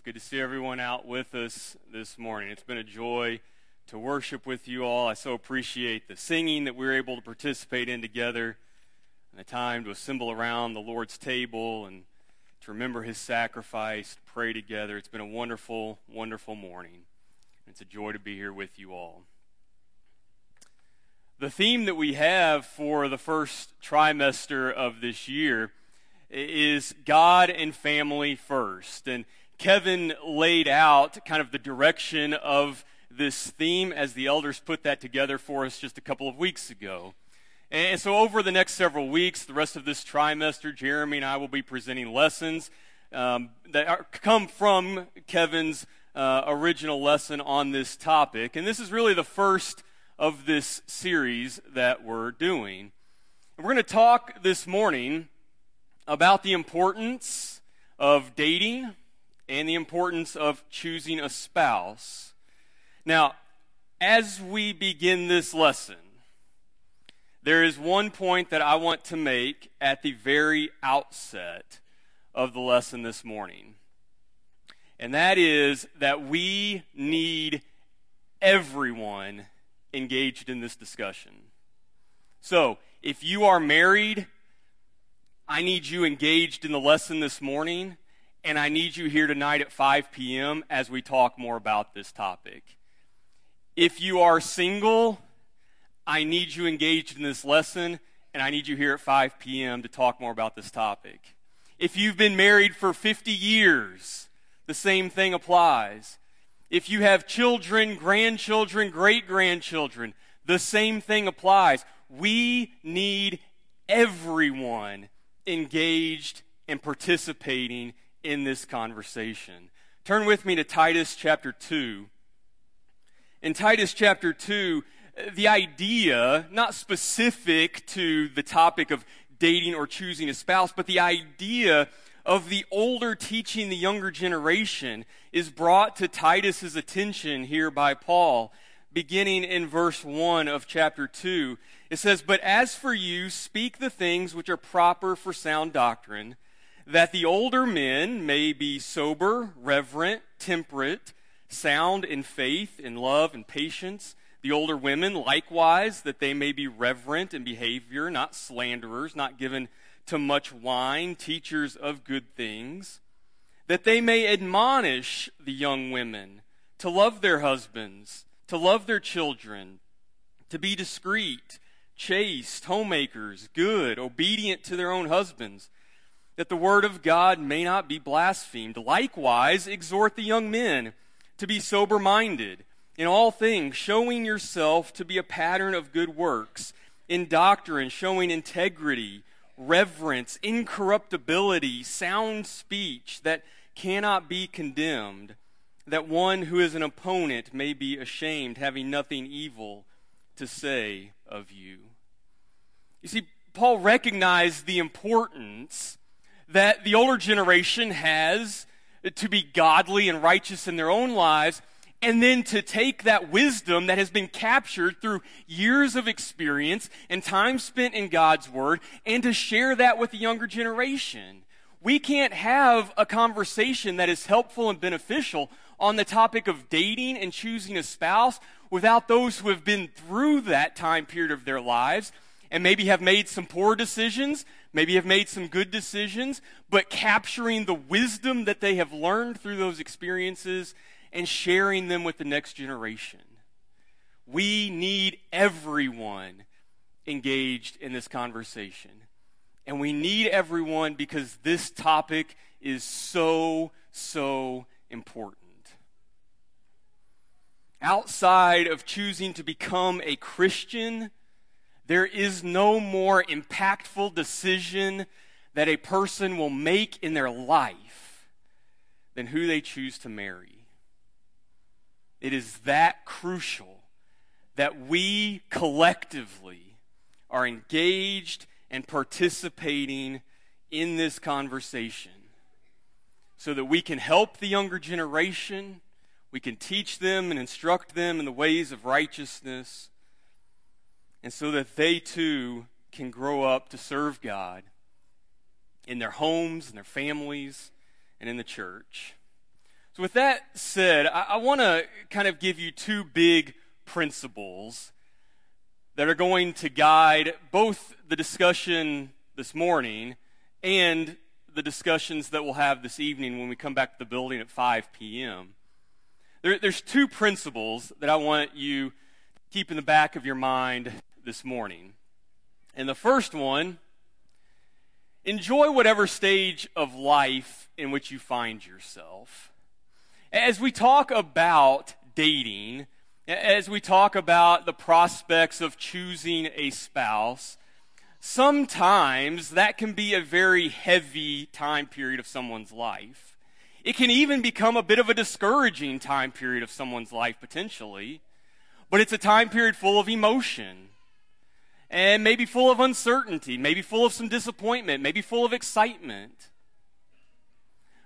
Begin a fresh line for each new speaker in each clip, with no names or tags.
It's good to see everyone out with us this morning. It's been a joy to worship with you all. I so appreciate the singing that we were able to participate in together, and the time to assemble around the Lord's table and to remember his sacrifice, to pray together. It's been a wonderful, wonderful morning. It's a joy to be here with you all. The theme that we have for the first trimester of this year is God and family first. And Kevin laid out kind of the direction of this theme as the elders put that together for us just a couple of weeks ago. And so, over the next several weeks, the rest of this trimester, Jeremy and I will be presenting lessons um, that are, come from Kevin's uh, original lesson on this topic. And this is really the first of this series that we're doing. And we're going to talk this morning about the importance of dating and the importance of choosing a spouse. Now, as we begin this lesson, there is one point that I want to make at the very outset of the lesson this morning. And that is that we need everyone engaged in this discussion. So, if you are married, I need you engaged in the lesson this morning and I need you here tonight at 5 p.m. as we talk more about this topic. If you are single, I need you engaged in this lesson, and I need you here at 5 p.m. to talk more about this topic. If you've been married for 50 years, the same thing applies. If you have children, grandchildren, great grandchildren, the same thing applies. We need everyone engaged and participating in this conversation. Turn with me to Titus chapter 2. In Titus chapter 2, the idea, not specific to the topic of dating or choosing a spouse, but the idea of the older teaching the younger generation is brought to Titus's attention here by Paul, beginning in verse 1 of chapter 2. It says, But as for you, speak the things which are proper for sound doctrine that the older men may be sober, reverent, temperate, sound in faith, in love, and patience. The older women, likewise, that they may be reverent in behavior, not slanderers, not given to much wine, teachers of good things. That they may admonish the young women to love their husbands, to love their children, to be discreet, chaste, homemakers, good, obedient to their own husbands that the word of God may not be blasphemed. Likewise, exhort the young men to be sober minded in all things, showing yourself to be a pattern of good works, in doctrine, showing integrity, reverence, incorruptibility, sound speech that cannot be condemned, that one who is an opponent may be ashamed, having nothing evil to say of you. You see, Paul recognized the importance that the older generation has to be godly and righteous in their own lives, and then to take that wisdom that has been captured through years of experience and time spent in God's Word, and to share that with the younger generation. We can't have a conversation that is helpful and beneficial on the topic of dating and choosing a spouse without those who have been through that time period of their lives and maybe have made some poor decisions, maybe have made some good decisions, but capturing the wisdom that they have learned through those experiences and sharing them with the next generation. We need everyone engaged in this conversation. And we need everyone because this topic is so, so important. Outside of choosing to become a Christian, there is no more impactful decision that a person will make in their life than who they choose to marry. It is that crucial that we collectively are engaged and participating in this conversation so that we can help the younger generation, we can teach them and instruct them in the ways of righteousness and so that they too can grow up to serve God in their homes, in their families, and in the church. So, with that said, I, I want to kind of give you two big principles that are going to guide both the discussion this morning and the discussions that we'll have this evening when we come back to the building at 5 p.m. There, there's two principles that I want you to keep in the back of your mind this morning. And the first one enjoy whatever stage of life in which you find yourself. As we talk about dating, as we talk about the prospects of choosing a spouse, sometimes that can be a very heavy time period of someone's life. It can even become a bit of a discouraging time period of someone's life, potentially. But it's a time period full of emotion and maybe full of uncertainty, maybe full of some disappointment, maybe full of excitement.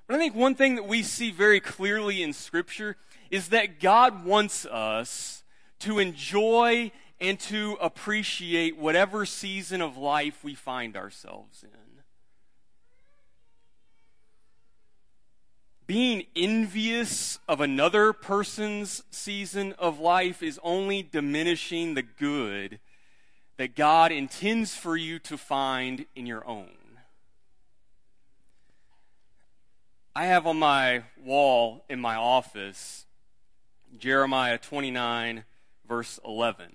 But I think one thing that we see very clearly in Scripture is that God wants us to enjoy and to appreciate whatever season of life we find ourselves in. Being envious of another person's season of life is only diminishing the good that God intends for you to find in your own. I have on my wall in my office Jeremiah 29, verse 11.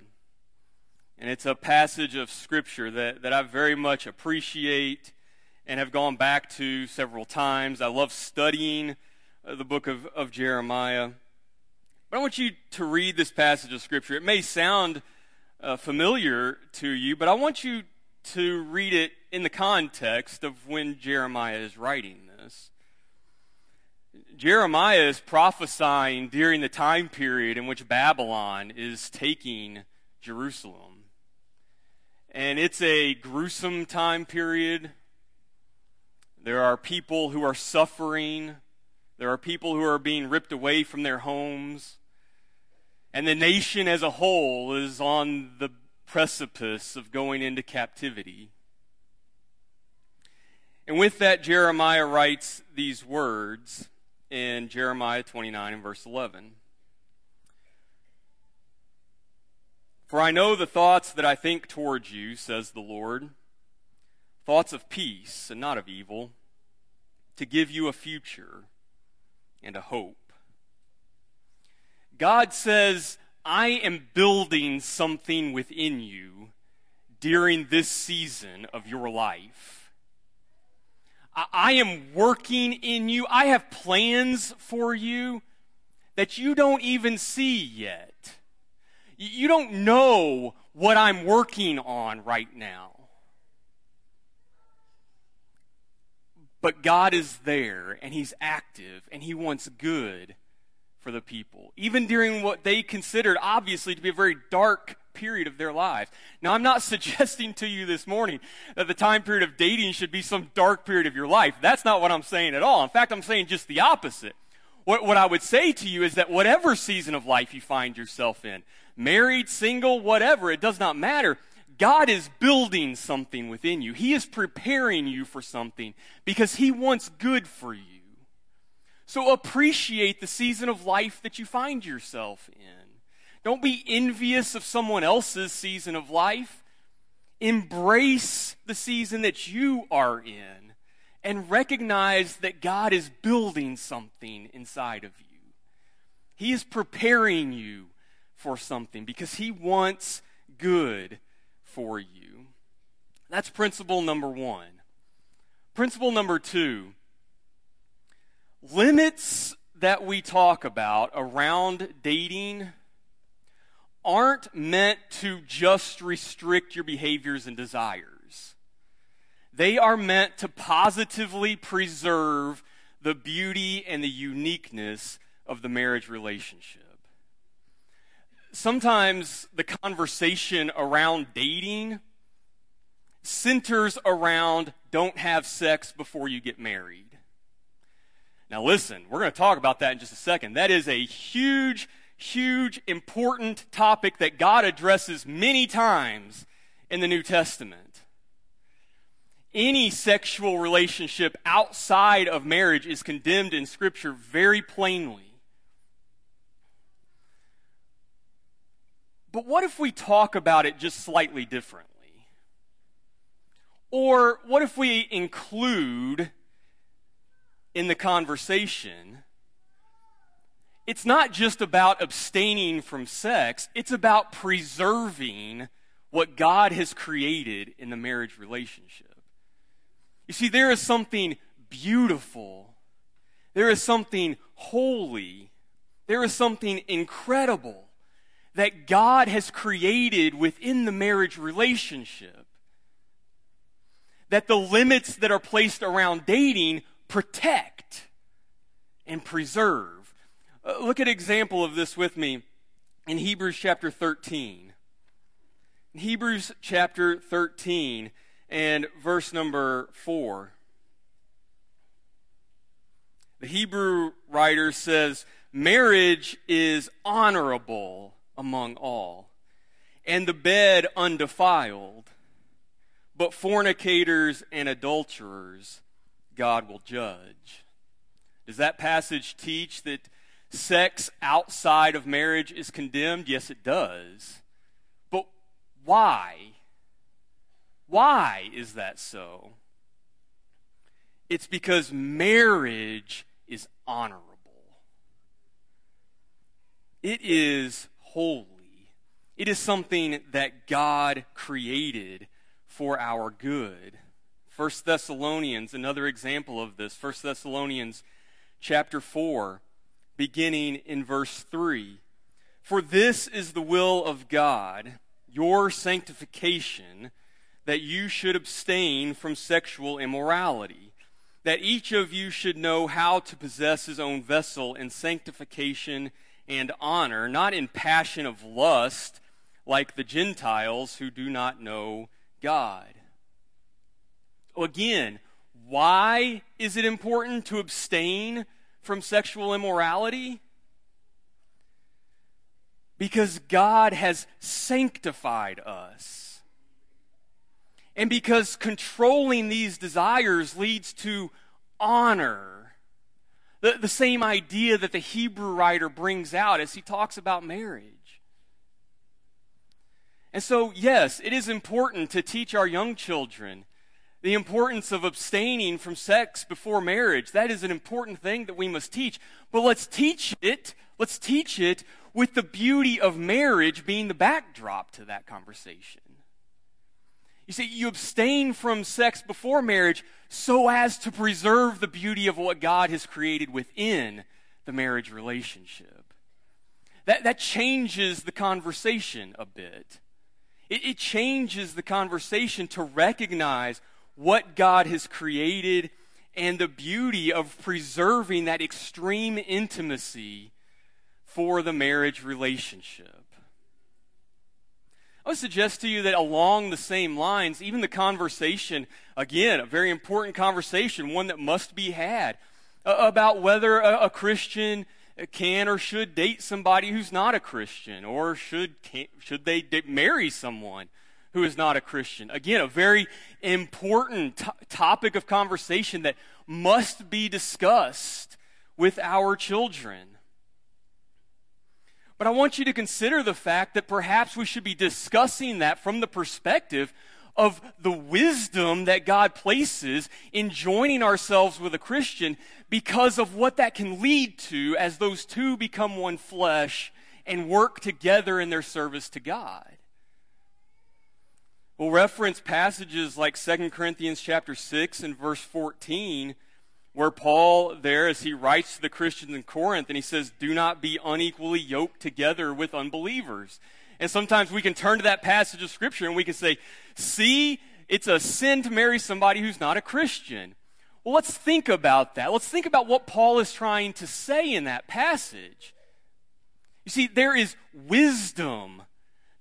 And it's a passage of Scripture that, that I very much appreciate and have gone back to several times. I love studying uh, the book of, of Jeremiah. But I want you to read this passage of Scripture. It may sound uh, familiar to you, but I want you to read it in the context of when Jeremiah is writing this. Jeremiah is prophesying during the time period in which Babylon is taking Jerusalem. And it's a gruesome time period. There are people who are suffering. There are people who are being ripped away from their homes. And the nation as a whole is on the precipice of going into captivity. And with that, Jeremiah writes these words in Jeremiah 29 and verse 11. For I know the thoughts that I think towards you, says the Lord, thoughts of peace and not of evil, to give you a future and a hope. God says, I am building something within you during this season of your life. I am working in you. I have plans for you that you don't even see yet. You don't know what I'm working on right now. But God is there and He's active and He wants good for the people, even during what they considered obviously to be a very dark period of their lives. Now, I'm not suggesting to you this morning that the time period of dating should be some dark period of your life. That's not what I'm saying at all. In fact, I'm saying just the opposite. What, what I would say to you is that whatever season of life you find yourself in, married, single, whatever, it does not matter. God is building something within you. He is preparing you for something because He wants good for you. So appreciate the season of life that you find yourself in. Don't be envious of someone else's season of life. Embrace the season that you are in and recognize that God is building something inside of you. He is preparing you for something because He wants good for you. That's principle number one. Principle number two limits that we talk about around dating aren't meant to just restrict your behaviors and desires. They are meant to positively preserve the beauty and the uniqueness of the marriage relationship. Sometimes the conversation around dating centers around don't have sex before you get married. Now, listen, we're going to talk about that in just a second. That is a huge, huge, important topic that God addresses many times in the New Testament. any sexual relationship outside of marriage is condemned in Scripture very plainly. But what if we talk about it just slightly differently? Or what if we include in the conversation it's not just about abstaining from sex, it's about preserving what God has created in the marriage relationship. You see, there is something beautiful, there is something holy, there is something incredible that God has created within the marriage relationship. That the limits that are placed around dating protect and preserve. Uh, look at an example of this with me in Hebrews chapter 13. In Hebrews chapter 13 and verse number 4. The Hebrew writer says, Marriage is honorable among all, and the bed undefiled, but fornicators and adulterers God will judge. Does that passage teach that sex outside of marriage is condemned? Yes, it does. But why? Why is that so? It's because marriage is honorable. It is holy. It is something that God created for our good. 1 Thessalonians, another example of this. 1 Thessalonians chapter 4 beginning in verse 3. For this is the will of God, your sanctification, that you should abstain from sexual immorality, that each of you should know how to possess his own vessel in sanctification and honor, not in passion of lust, like the Gentiles who do not know God. Again, why is it important to abstain from sexual immorality? Because God has sanctified us. And because controlling these desires leads to honor. The, the same idea that the Hebrew writer brings out as he talks about marriage. And so, yes, it is important to teach our young children the importance of abstaining from sex before marriage. That is an important thing that we must teach. But let's teach it, let's teach it with the beauty of marriage being the backdrop to that conversation. You see, you abstain from sex before marriage so as to preserve the beauty of what God has created within the marriage relationship. That, that changes the conversation a bit. It, it changes the conversation to recognize what God has created and the beauty of preserving that extreme intimacy for the marriage relationship. I would suggest to you that along the same lines, even the conversation, again, a very important conversation, one that must be had, about whether a, Christian can or should date somebody who's not a Christian, or should, should they marry someone who is not a Christian. Again, a very important topic of conversation that must be discussed with our children. But I want you to consider the fact that perhaps we should be discussing that from the perspective of the wisdom that God places in joining ourselves with a Christian because of what that can lead to as those two become one flesh and work together in their service to God. We'll reference passages like 2 Corinthians chapter 6 and verse 14, where Paul, there, as he writes to the Christians in Corinth, and he says, Do not be unequally yoked together with unbelievers. And sometimes we can turn to that passage of Scripture and we can say, See, it's a sin to marry somebody who's not a Christian. Well, let's think about that. Let's think about what Paul is trying to say in that passage. You see, there is wisdom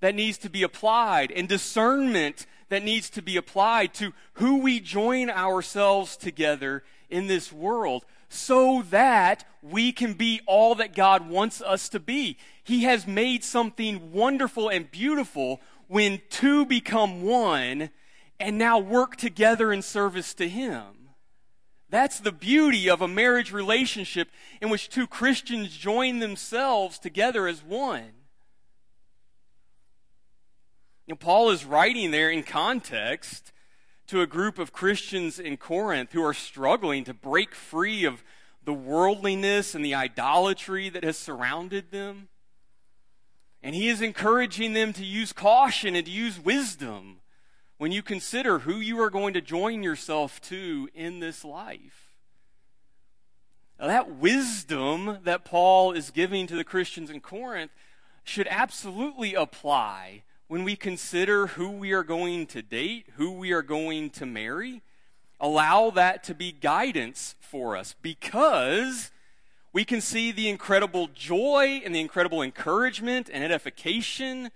that needs to be applied and discernment that needs to be applied to who we join ourselves together in this world so that we can be all that God wants us to be. He has made something wonderful and beautiful when two become one and now work together in service to Him. That's the beauty of a marriage relationship in which two Christians join themselves together as one. Know, Paul is writing there in context to a group of Christians in Corinth who are struggling to break free of the worldliness and the idolatry that has surrounded them. And he is encouraging them to use caution and to use wisdom when you consider who you are going to join yourself to in this life. Now, that wisdom that Paul is giving to the Christians in Corinth should absolutely apply when we consider who we are going to date, who we are going to marry. Allow that to be guidance for us because we can see the incredible joy and the incredible encouragement and edification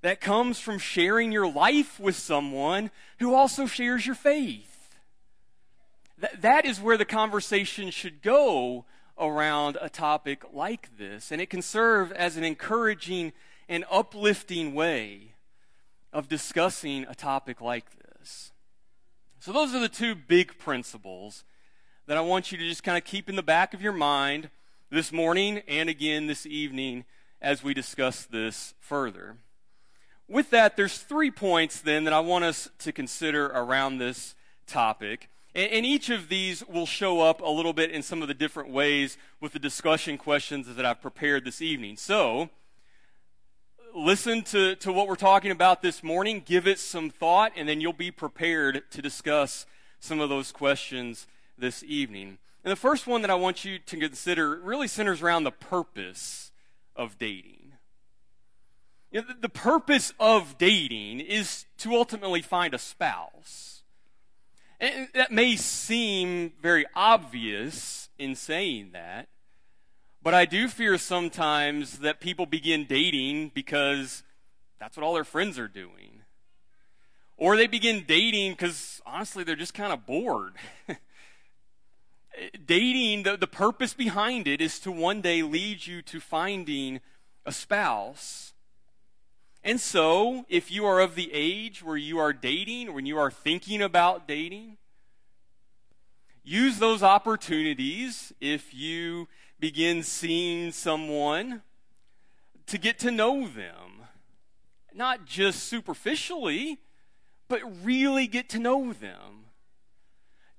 that comes from sharing your life with someone who also shares your faith. Th- that is where the conversation should go around a topic like this, and it can serve as an encouraging and uplifting way of discussing a topic like this. So, those are the two big principles that I want you to just kind of keep in the back of your mind this morning and again this evening as we discuss this further with that, there's three points then that I want us to consider around this topic. And, each of these will show up a little bit in some of the different ways with the discussion questions that I've prepared this evening. So, listen to, to what we're talking about this morning, give it some thought, and then you'll be prepared to discuss some of those questions this evening. And the first one that I want you to consider really centers around the purpose of dating. You know, the purpose of dating is to ultimately find a spouse. And that may seem very obvious in saying that, but I do fear sometimes that people begin dating because that's what all their friends are doing. Or they begin dating because honestly they're just kind of bored. dating, the, the purpose behind it is to one day lead you to finding a spouse. And so, if you are of the age where you are dating, when you are thinking about dating, use those opportunities if you begin seeing someone to get to know them. Not just superficially, but really get to know them.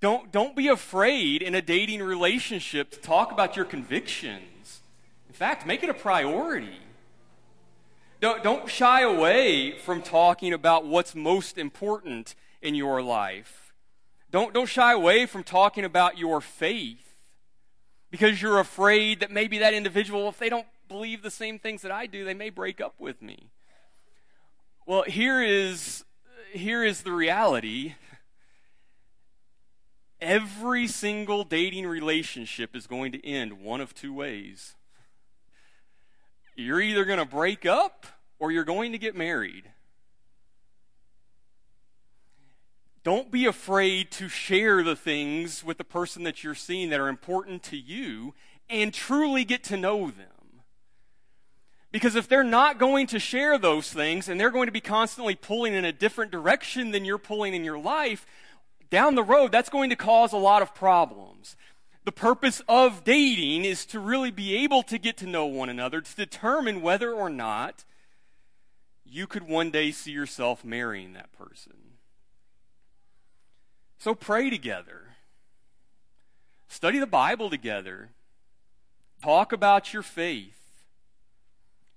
Don't, don't be afraid in a dating relationship to talk about your convictions. In fact, make it a priority. Don't, don't shy away from talking about what's most important in your life. Don't, don't shy away from talking about your faith because you're afraid that maybe that individual, if they don't believe the same things that I do, they may break up with me. Well, here is, here is the reality. Every single dating relationship is going to end one of two ways. You're either going to break up or you're going to get married. Don't be afraid to share the things with the person that you're seeing that are important to you and truly get to know them. Because if they're not going to share those things and they're going to be constantly pulling in a different direction than you're pulling in your life, down the road, that's going to cause a lot of problems. The purpose of dating is to really be able to get to know one another, to determine whether or not you could one day see yourself marrying that person. So pray together. Study the Bible together. Talk about your faith.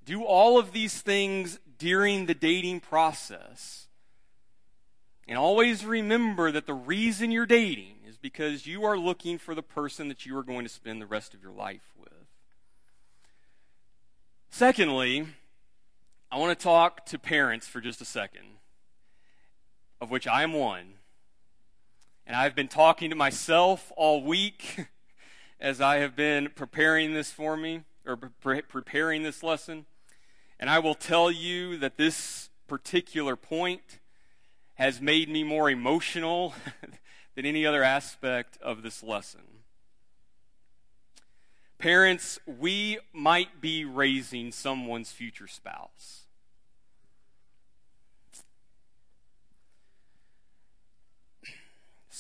Do all of these things during the dating process. And always remember that the reason you're dating is because you are looking for the person that you are going to spend the rest of your life with. Secondly, I want to talk to parents for just a second, of which I am one. And I've been talking to myself all week as I have been preparing this for me, or pre- preparing this lesson. And I will tell you that this particular point has made me more emotional than any other aspect of this lesson. Parents, we might be raising someone's future spouse.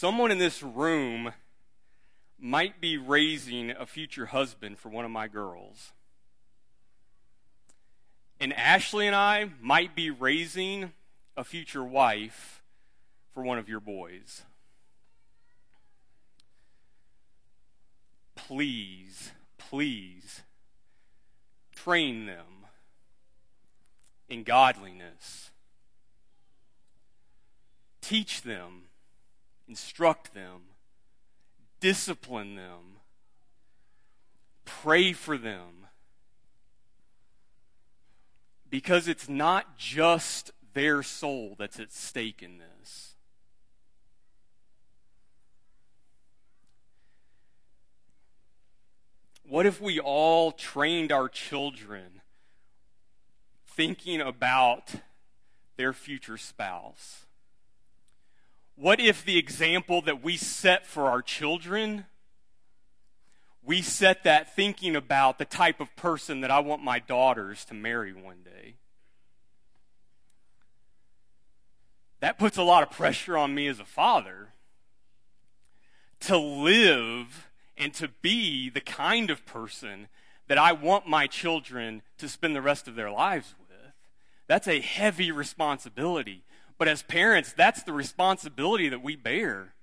Someone in this room might be raising a future husband for one of my girls. And Ashley and I might be raising a future wife for one of your boys. Please, please train them in godliness. Teach them, instruct them, discipline them, pray for them. Because it's not just their soul that's at stake in this. What if we all trained our children thinking about their future spouse? What if the example that we set for our children, we set that thinking about the type of person that I want my daughters to marry one day? That puts a lot of pressure on me as a father to live and to be the kind of person that I want my children to spend the rest of their lives with. That's a heavy responsibility. But as parents, that's the responsibility that we bear.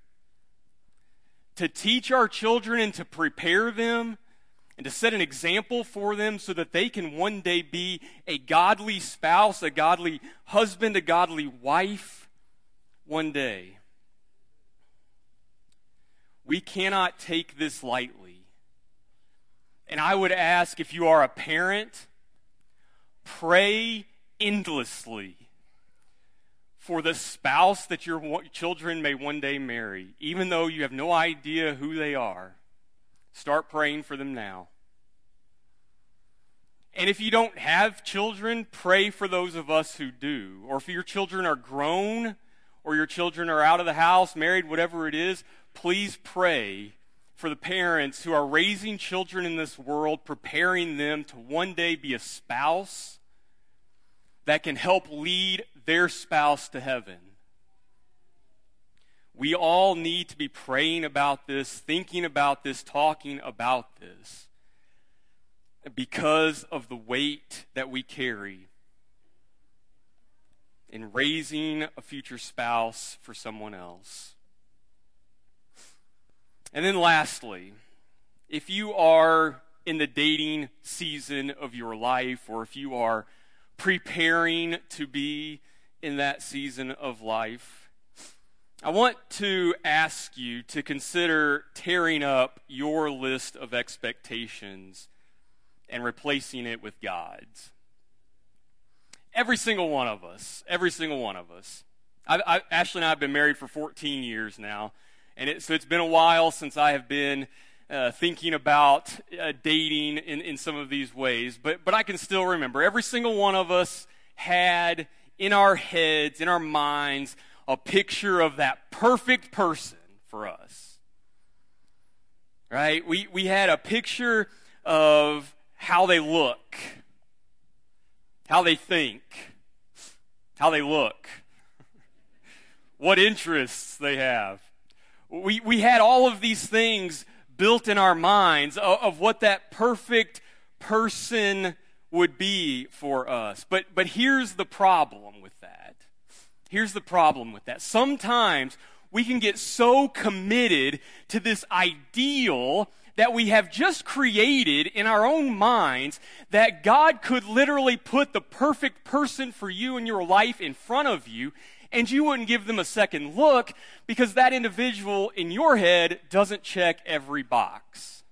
To teach our children and to prepare them and to set an example for them so that they can one day be a godly spouse, a godly husband, a godly wife one day. We cannot take this lightly. And I would ask if you are a parent, pray endlessly for the spouse that your children may one day marry, even though you have no idea who they are. Start praying for them now. And if you don't have children, pray for those of us who do. Or if your children are grown, or your children are out of the house, married, whatever it is, please pray for the parents who are raising children in this world, preparing them to one day be a spouse that can help lead their spouse to heaven. We all need to be praying about this, thinking about this, talking about this because of the weight that we carry in raising a future spouse for someone else. And then lastly, if you are in the dating season of your life, or if you are preparing to be in that season of life, I want to ask you to consider tearing up your list of expectations and replacing it with God's. Every single one of us. Every single one of us. I, I, Ashley and I have been married for 14 years now. And it, so it's been a while since I have been uh, thinking about uh, dating in, in some of these ways. But, but I can still remember every single one of us had in our heads, in our minds, a picture of that perfect person for us. Right? We, we had a picture of how they look how they think, how they look, what interests they have. We, we had all of these things built in our minds of, of what that perfect person would be for us. But, but here's the problem with that. Here's the problem with that. Sometimes we can get so committed to this ideal that we have just created in our own minds that God could literally put the perfect person for you in your life in front of you and you wouldn't give them a second look because that individual in your head doesn't check every box.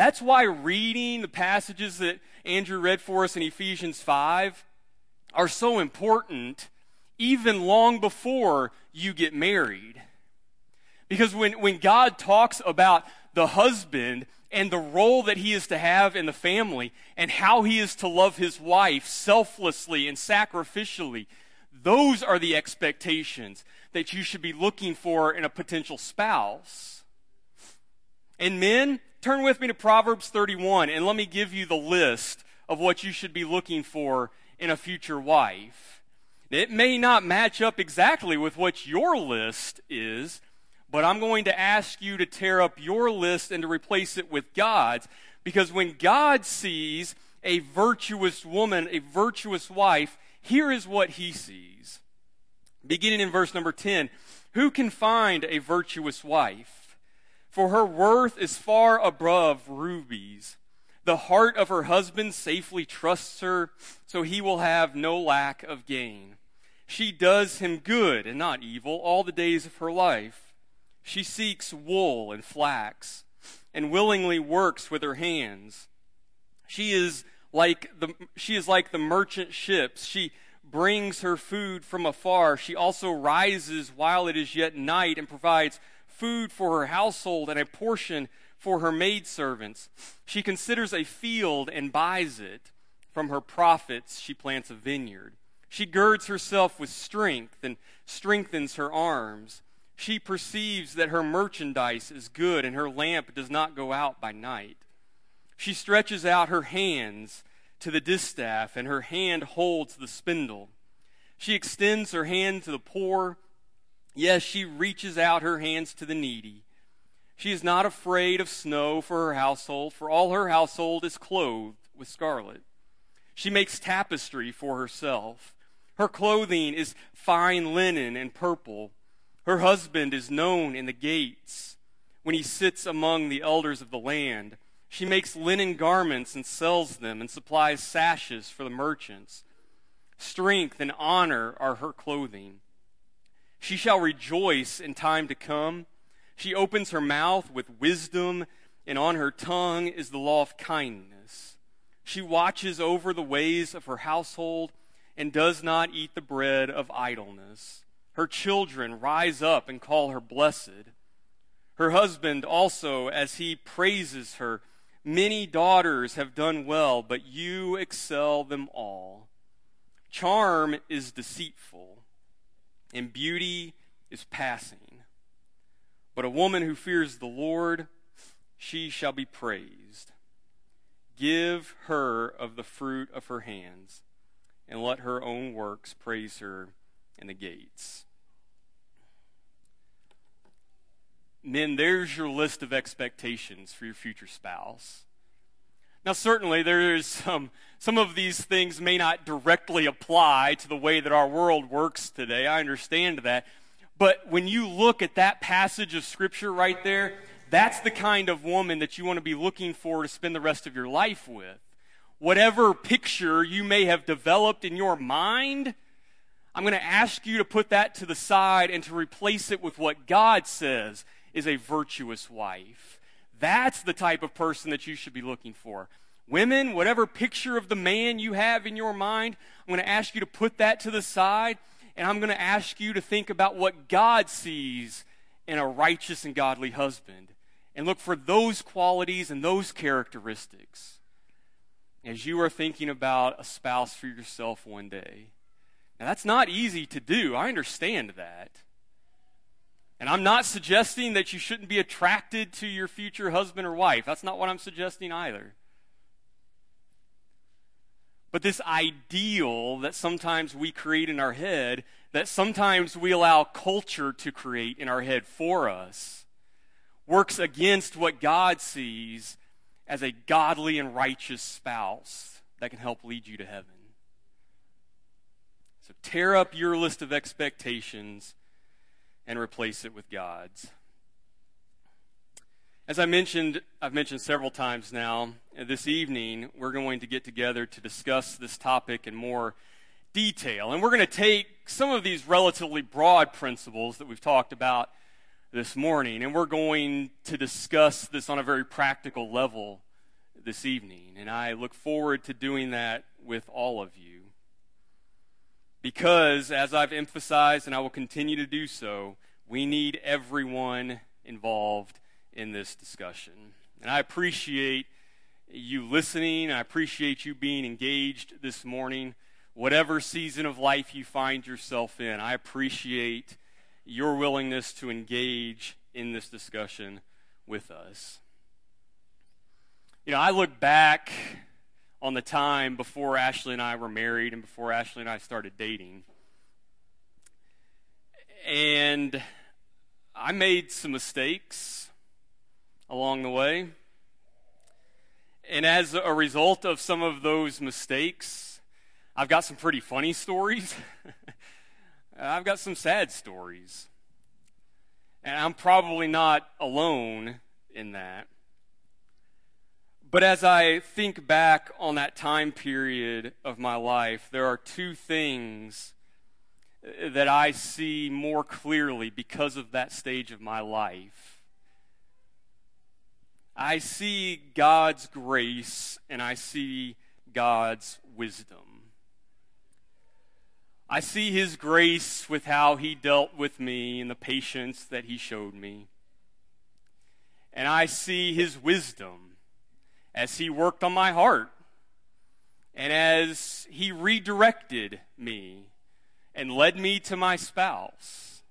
That's why reading the passages that Andrew read for us in Ephesians 5 are so important even long before you get married. Because when, when God talks about the husband and the role that he is to have in the family and how he is to love his wife selflessly and sacrificially, those are the expectations that you should be looking for in a potential spouse. And men, turn with me to Proverbs 31 and let me give you the list of what you should be looking for in a future wife. It may not match up exactly with what your list is, but I'm going to ask you to tear up your list and to replace it with God's. Because when God sees a virtuous woman, a virtuous wife, here is what he sees. Beginning in verse number 10 Who can find a virtuous wife? For her worth is far above rubies. The heart of her husband safely trusts her, so he will have no lack of gain. She does him good and not evil all the days of her life. She seeks wool and flax and willingly works with her hands. She is like the, she is like the merchant ships. She brings her food from afar. She also rises while it is yet night and provides food for her household and a portion for her maidservants. She considers a field and buys it. From her profits, she plants a vineyard. She girds herself with strength and strengthens her arms. She perceives that her merchandise is good and her lamp does not go out by night. She stretches out her hands to the distaff, and her hand holds the spindle. She extends her hand to the poor. Yes, she reaches out her hands to the needy. She is not afraid of snow for her household, for all her household is clothed with scarlet. She makes tapestry for herself. Her clothing is fine linen and purple. Her husband is known in the gates when he sits among the elders of the land. She makes linen garments and sells them, and supplies sashes for the merchants. Strength and honor are her clothing. She shall rejoice in time to come she opens her mouth with wisdom, and on her tongue is the law of kindness. She watches over the ways of her household and does not eat the bread of idleness. Her children rise up and call her blessed. Her husband also, as he praises her, many daughters have done well, but you excel them all. Charm is deceitful, and beauty is passing. But a woman who fears the Lord, she shall be praised. Give her of the fruit of her hands, and let her own works praise her in the gates. Men, there's your list of expectations for your future spouse. Now, certainly, there's some, some of these things may not directly apply to the way that our world works today. I understand that. But when you look at that passage of Scripture right there, that's the kind of woman that you want to be looking for to spend the rest of your life with. Whatever picture you may have developed in your mind, I'm going to ask you to put that to the side and to replace it with what God says is a virtuous wife. That's the type of person that you should be looking for. Women, whatever picture of the man you have in your mind, I'm going to ask you to put that to the side and I'm going to ask you to think about what God sees in a righteous and godly husband. And look for those qualities and those characteristics as you are thinking about a spouse for yourself one day. Now, that's not easy to do. I understand that. And I'm not suggesting that you shouldn't be attracted to your future husband or wife. That's not what I'm suggesting either. But this ideal that sometimes we create in our head, that sometimes we allow culture to create in our head for us, works against what God sees as a godly and righteous spouse that can help lead you to heaven. So tear up your list of expectations and replace it with God's. As I mentioned, I've mentioned several times now, this evening we're going to get together to discuss this topic in more detail. And we're going to take some of these relatively broad principles that we've talked about this morning, and we're going to discuss this on a very practical level this evening. And I look forward to doing that with all of you. Because, as I've emphasized, and I will continue to do so, we need everyone involved in this discussion. And I appreciate you listening. I appreciate you being engaged this morning. Whatever season of life you find yourself in, I appreciate your willingness to engage in this discussion with us. You know, I look back on the time before Ashley and I were married and before Ashley and I started dating. And I made some mistakes along the way. And as a result of some of those mistakes, I've got some pretty funny stories. I've got some sad stories. And I'm probably not alone in that. But as I think back on that time period of my life, there are two things uh, that I see more clearly because of that stage of my life. I see God's grace and I see God's wisdom. I see His grace with how He dealt with me and the patience that He showed me. And I see His wisdom as He worked on my heart and as He redirected me and led me to my spouse.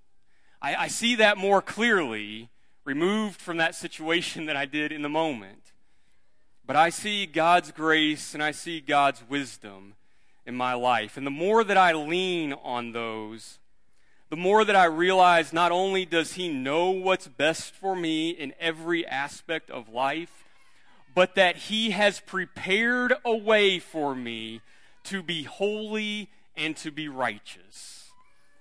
I, I see that more clearly removed from that situation than I did in the moment. But I see God's grace and I see God's wisdom in my life. And the more that I lean on those, the more that I realize not only does He know what's best for me in every aspect of life, but that He has prepared a way for me to be holy and to be righteous.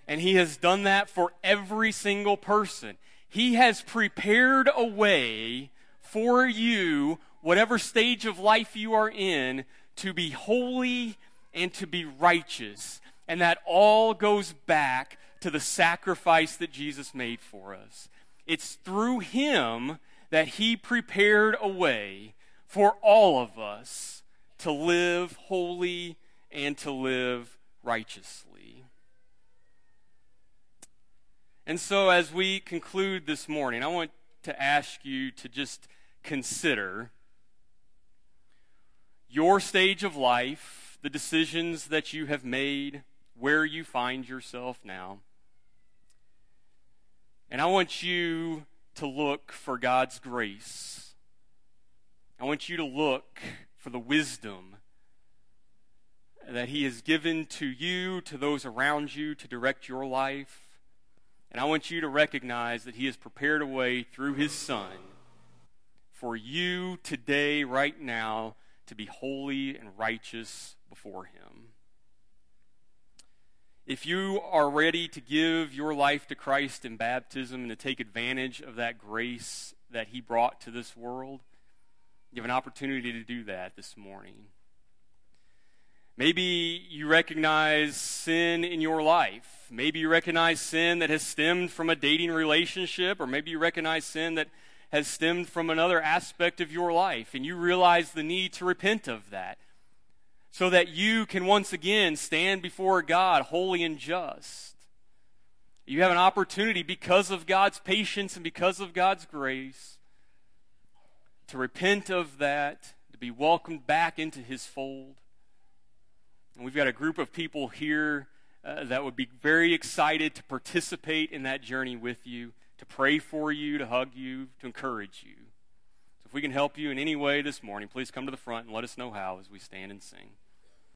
And He has done that for every single person. He has prepared a way for you, whatever stage of life you are in, to be holy and to be righteous. And that all goes back to the sacrifice that Jesus made for us. It's through Him that He prepared a way for all of us to live holy and to live righteously. And so, as we conclude this morning, I want to ask you to just consider your stage of life, the decisions that you have made, where you find yourself now. And I want you to look for God's grace. I want you to look for the wisdom that He has given to you, to those around you, to direct your life. And I want you to recognize that He has prepared a way through His Son for you today, right now, to be holy and righteous before Him. If you are ready to give your life to Christ in baptism and to take advantage of that grace that He brought to this world, you have an opportunity to do that this morning. Maybe you recognize sin in your life. Maybe you recognize sin that has stemmed from a dating relationship, or maybe you recognize sin that has stemmed from another aspect of your life, and you realize the need to repent of that so that you can once again stand before God holy and just. You have an opportunity because of God's patience and because of God's grace to repent of that, to be welcomed back into His fold and we've got a group of people here uh, that would be very excited to participate in that journey with you, to pray for you, to hug you, to encourage you. So if we can help you in any way this morning, please come to the front and let us know how as we stand and sing.